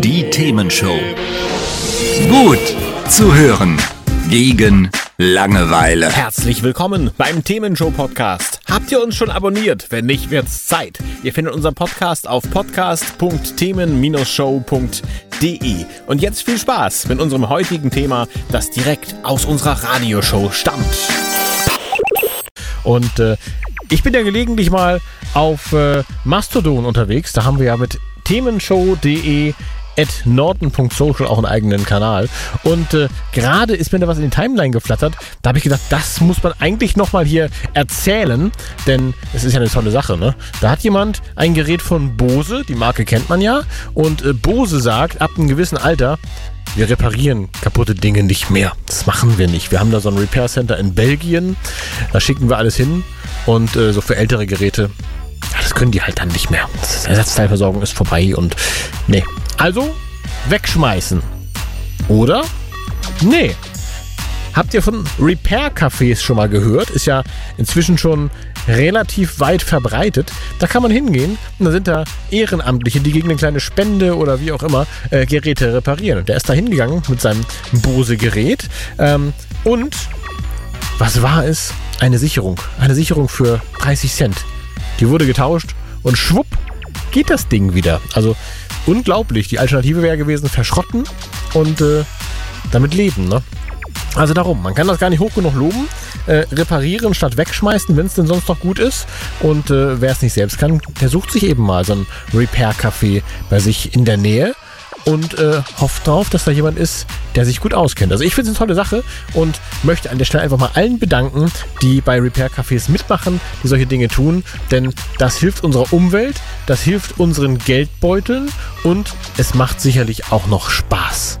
Die Themenshow. Gut zu hören. Gegen Langeweile. Herzlich willkommen beim Themenshow Podcast. Habt ihr uns schon abonniert? Wenn nicht, wird's Zeit. Ihr findet unseren Podcast auf podcast.themen-show.de. Und jetzt viel Spaß mit unserem heutigen Thema, das direkt aus unserer Radioshow stammt. Und äh, ich bin ja gelegentlich mal auf äh, Mastodon unterwegs. Da haben wir ja mit themenshow.de at norton.social auch einen eigenen Kanal. Und äh, gerade ist mir da was in die Timeline geflattert. Da habe ich gedacht, das muss man eigentlich nochmal hier erzählen, denn es ist ja eine tolle Sache. Ne? Da hat jemand ein Gerät von Bose, die Marke kennt man ja, und äh, Bose sagt, ab einem gewissen Alter, wir reparieren kaputte Dinge nicht mehr. Das machen wir nicht. Wir haben da so ein Repair Center in Belgien. Da schicken wir alles hin. Und äh, so für ältere Geräte, das können die halt dann nicht mehr. Das Ersatzteilversorgung ist vorbei und nee. Also wegschmeißen. Oder? Nee. Habt ihr von Repair-Cafés schon mal gehört? Ist ja inzwischen schon relativ weit verbreitet. Da kann man hingehen und da sind da Ehrenamtliche, die gegen eine kleine Spende oder wie auch immer äh, Geräte reparieren. Und der ist da hingegangen mit seinem Bose-Gerät. Ähm, und was war es? Eine Sicherung. Eine Sicherung für 30 Cent. Die wurde getauscht und schwupp geht das Ding wieder. Also unglaublich. Die Alternative wäre gewesen, verschrotten und äh, damit leben. Ne? Also darum, man kann das gar nicht hoch genug loben. Äh, reparieren statt wegschmeißen, wenn es denn sonst noch gut ist. Und äh, wer es nicht selbst kann, der sucht sich eben mal so ein Repair-Café bei sich in der Nähe und äh, hofft drauf, dass da jemand ist, der sich gut auskennt. Also ich finde es eine tolle Sache und möchte an der Stelle einfach mal allen bedanken, die bei Repair Cafés mitmachen, die solche Dinge tun, denn das hilft unserer Umwelt, das hilft unseren Geldbeuteln und es macht sicherlich auch noch Spaß.